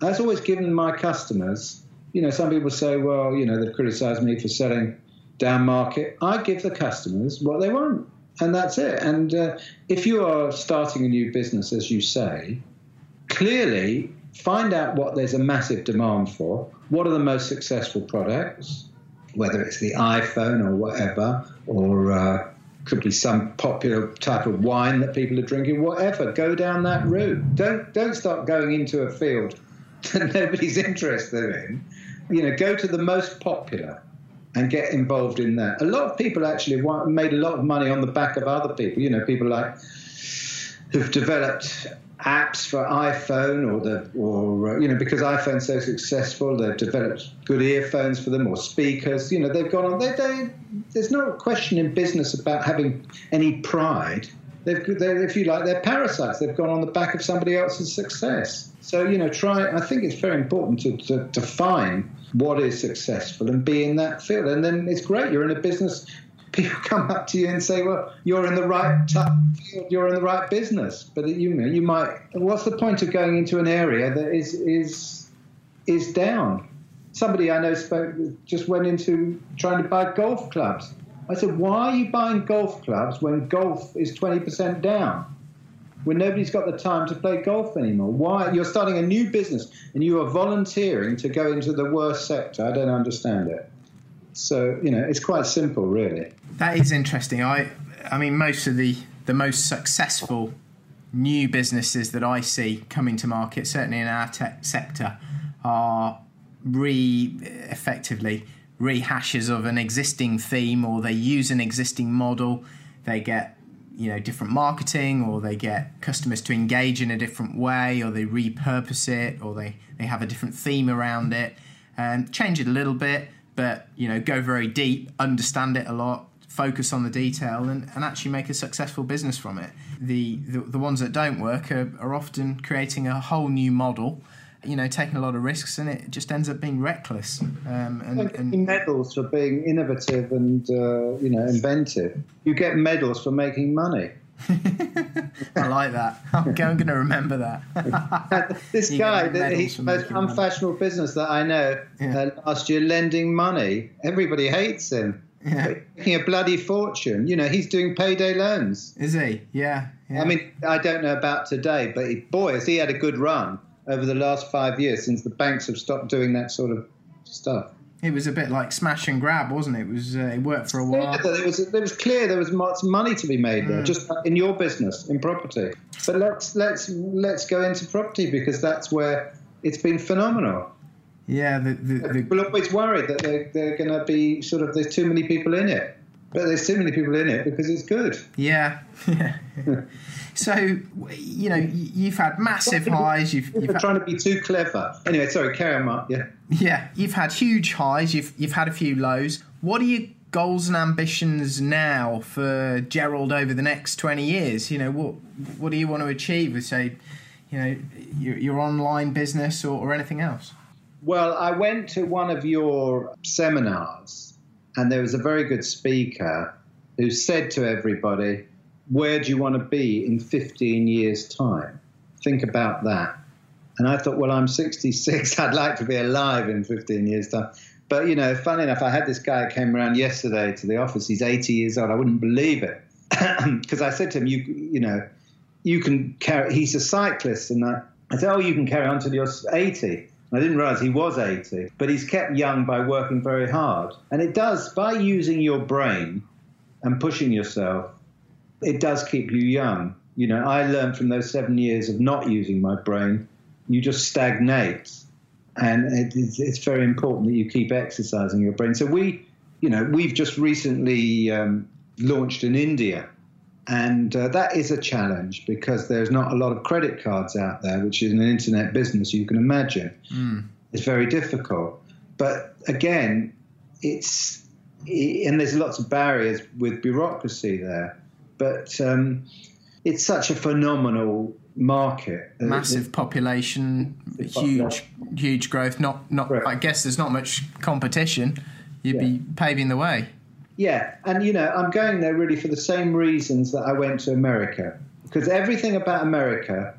That's always given my customers. You know, some people say, well, you know, they've criticised me for selling down market. I give the customers what they want, and that's it. And uh, if you are starting a new business, as you say, clearly find out what there's a massive demand for. What are the most successful products? Whether it's the iPhone or whatever, or uh, could be some popular type of wine that people are drinking. Whatever, go down that route. Don't don't start going into a field that nobody's interested in. You know, go to the most popular and get involved in that. A lot of people actually made a lot of money on the back of other people. You know, people like who've developed apps for iPhone or the or uh, you know because iPhone's so successful, they've developed good earphones for them or speakers. You know, they've gone on. They, they, there's no question in business about having any pride. They've, if you like, they're parasites. They've gone on the back of somebody else's success. So you know, try. I think it's very important to, to, find what is successful and be in that field. And then it's great. You're in a business. People come up to you and say, "Well, you're in the right field. You're in the right business." But you know, you might. What's the point of going into an area that is is is down? Somebody I know spoke just went into trying to buy golf clubs. I said, "Why are you buying golf clubs when golf is 20% down?" when nobody's got the time to play golf anymore? Why you're starting a new business and you are volunteering to go into the worst sector? I don't understand it. So you know, it's quite simple, really. That is interesting. I, I mean, most of the the most successful new businesses that I see coming to market, certainly in our tech sector, are re effectively rehashes of an existing theme, or they use an existing model. They get you know different marketing or they get customers to engage in a different way or they repurpose it or they, they have a different theme around it and um, change it a little bit but you know go very deep understand it a lot focus on the detail and, and actually make a successful business from it the, the, the ones that don't work are, are often creating a whole new model you know, taking a lot of risks, and it just ends up being reckless. Um, and, and medals for being innovative and uh, you know inventive. You get medals for making money. I like that. I'm going to remember that. this you guy, he's the most unfashionable money. business that I know. Yeah. Uh, last year, lending money. Everybody hates him. Yeah. Making a bloody fortune. You know, he's doing payday loans. Is he? Yeah. yeah. I mean, I don't know about today, but he, boy, has he had a good run over the last five years since the banks have stopped doing that sort of stuff. It was a bit like smash and grab, wasn't it? It was uh, it worked for a while. Yeah, it was it was clear there was much money to be made there, mm. just in your business in property. But let's let's let's go into property because that's where it's been phenomenal. Yeah, the, the, the people always worried that they're, they're going to be sort of there's too many people in it. But there's too many people in it because it's good. Yeah. so, you know, you've had massive highs. You've, you've had, trying to be too clever. Anyway, sorry, carry on, Mark. Yeah. Yeah, you've had huge highs. You've you've had a few lows. What are your goals and ambitions now for Gerald over the next twenty years? You know, what what do you want to achieve with, say, you know, your, your online business or, or anything else? Well, I went to one of your seminars, and there was a very good speaker who said to everybody, Where do you want to be in 15 years' time? Think about that. And I thought, Well, I'm 66. I'd like to be alive in 15 years' time. But, you know, funny enough, I had this guy came around yesterday to the office. He's 80 years old. I wouldn't believe it. Because I said to him, you, you know, you can carry, he's a cyclist. And I, I said, Oh, you can carry on till you're 80. I didn't realize he was 80, but he's kept young by working very hard. And it does, by using your brain and pushing yourself, it does keep you young. You know, I learned from those seven years of not using my brain, you just stagnate. And it, it's, very important that you keep exercising your brain. So we, you know, we've just recently um, launched in India and uh, that is a challenge because there's not a lot of credit cards out there, which is an internet business, you can imagine. Mm. It's very difficult. But again, it's, and there's lots of barriers with bureaucracy there. But um, it's such a phenomenal market. Massive population, huge, huge growth. Not, not. I guess there's not much competition. You'd yeah. be paving the way. Yeah, and you know, I'm going there really for the same reasons that I went to America. Because everything about America,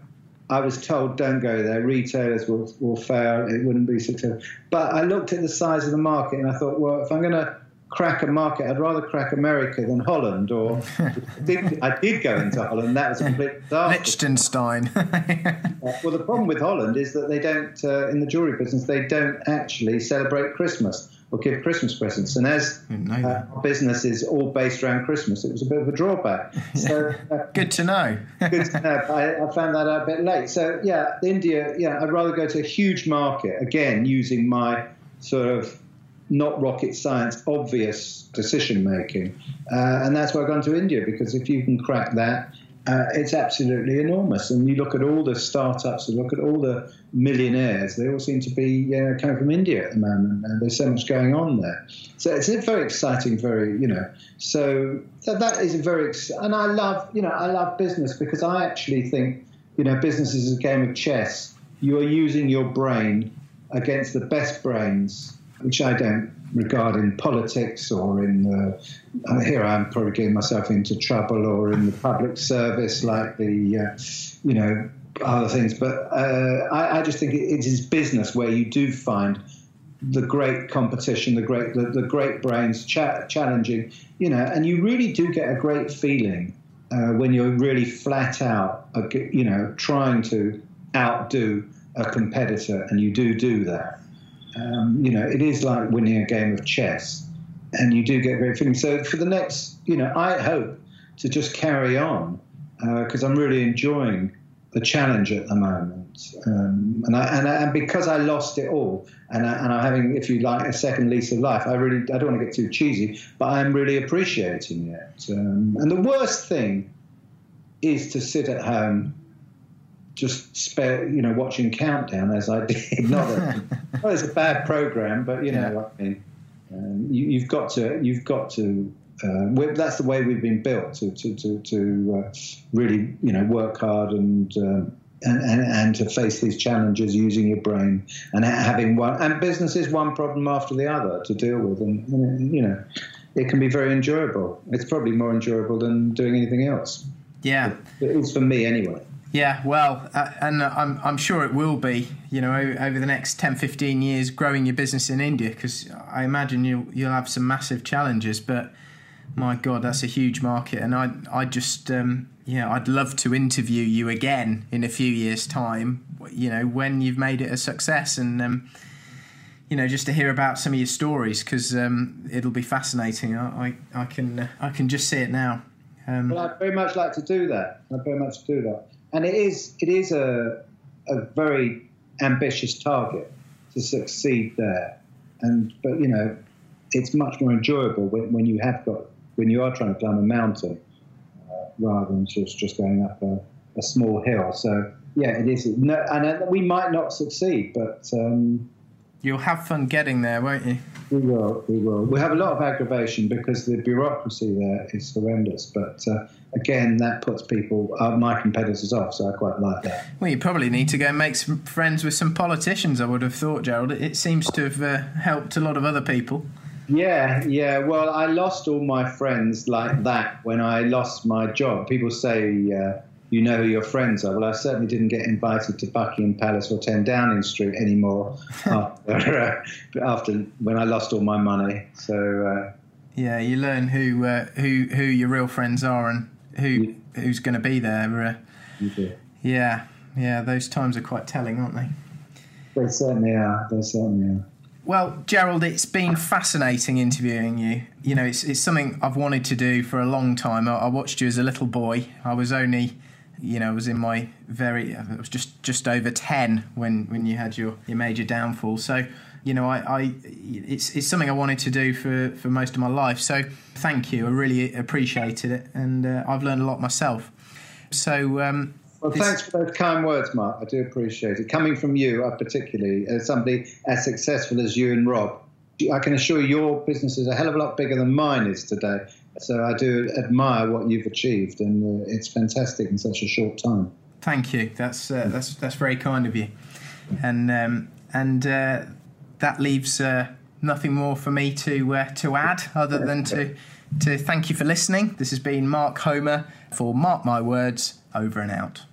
I was told, don't go there. Retailers will, will fail. It wouldn't be successful. But I looked at the size of the market and I thought, well, if I'm going to crack a market, I'd rather crack America than Holland. Or I did go into Holland. That was a complete disaster. Liechtenstein. well, the problem with Holland is that they don't, uh, in the jewelry business, they don't actually celebrate Christmas or give Christmas presents. And as uh, our business is all based around Christmas, it was a bit of a drawback. So uh, good to know. good to know. I, I, found that out a bit late. So yeah, India. Yeah, I'd rather go to a huge market again using my sort of not rocket science, obvious decision making, uh, and that's why I've gone to India because if you can crack that uh, it's absolutely enormous. And you look at all the startups, you look at all the millionaires, they all seem to be coming from India at the moment. And there's so much going on there. So it's very exciting, very, you know, so that, that is a very, and I love, you know, I love business because I actually think, you know, business is a game of chess. You are using your brain against the best brains, which I don't regard in politics or in uh, here I'm probably getting myself into trouble or in the public service like the uh, you know other things. But uh, I, I, just think it, is business where you do find the great competition the great the, the great brains cha- challenging you know and you really do get a great feeling uh, when you're really flat out you know trying to outdo a competitor and you do do that um, you know, it is like winning a game of chess, and you do get great feelings. So for the next, you know, I hope to just carry on because uh, I'm really enjoying the challenge at the moment, um, and, I, and, I, and because I lost it all, and, I, and I'm having, if you like, a second lease of life. I really, I don't want to get too cheesy, but I'm really appreciating it. Um, and the worst thing is to sit at home just spare, you know, watching Countdown as I did. Not that well, it's a bad program, but you know, yeah. I mean, um, you, have got to, you've got to. Uh, that's the way we've been built to to to, to uh, really, you know, work hard and, um, and, and and to face these challenges using your brain and having one and business is one problem after the other to deal with, and, and you know, it can be very enjoyable. It's probably more enjoyable than doing anything else. Yeah, it is for me anyway. Yeah, well, uh, and I'm, I'm sure it will be, you know, over the next 10, 15 years, growing your business in India, because I imagine you'll, you'll have some massive challenges, but my God, that's a huge market. And I, I just, um, yeah, I'd love to interview you again in a few years' time, you know, when you've made it a success and, um, you know, just to hear about some of your stories, because um, it'll be fascinating. I, I, I can, uh, I can just see it now. Um, well, I'd very much like to do that. I'd very much do that and it is it is a a very ambitious target to succeed there. And but you know, it's much more enjoyable when, when you have got when you are trying to climb a mountain uh, rather than just, just going up a, a small hill. So, yeah, it is. No, and uh, we might not succeed, but. Um, You'll have fun getting there, won't you? We will. We will. We have a lot of aggravation because the bureaucracy there is horrendous. But uh, again, that puts people, uh, my competitors, off. So I quite like that. Well, you probably need to go and make some friends with some politicians. I would have thought, Gerald. It seems to have uh, helped a lot of other people. Yeah, yeah. Well, I lost all my friends like that when I lost my job. People say uh, you know who your friends are. Well, I certainly didn't get invited to Buckingham Palace or 10 Downing Street anymore after, uh, after when I lost all my money. So uh, yeah, you learn who uh, who who your real friends are and who who's going to be there. Uh, yeah, yeah, those times are quite telling, aren't they? They certainly are. They certainly are. Well, Gerald, it's been fascinating interviewing you. You know, it's, it's something I've wanted to do for a long time. I, I watched you as a little boy. I was only you know, I was in my very, I was just just over ten when when you had your your major downfall. So, you know, I, I it's it's something I wanted to do for for most of my life. So, thank you. I really appreciated it, and uh, I've learned a lot myself. So. Um, well, thanks for those kind words, Mark. I do appreciate it. Coming from you, uh, particularly, as somebody as successful as you and Rob, I can assure you your business is a hell of a lot bigger than mine is today. So I do admire what you've achieved, and uh, it's fantastic in such a short time. Thank you. That's uh, that's that's very kind of you, and um, and uh, that leaves uh, nothing more for me to uh, to add other than to to thank you for listening. This has been Mark Homer for Mark My Words. Over and out.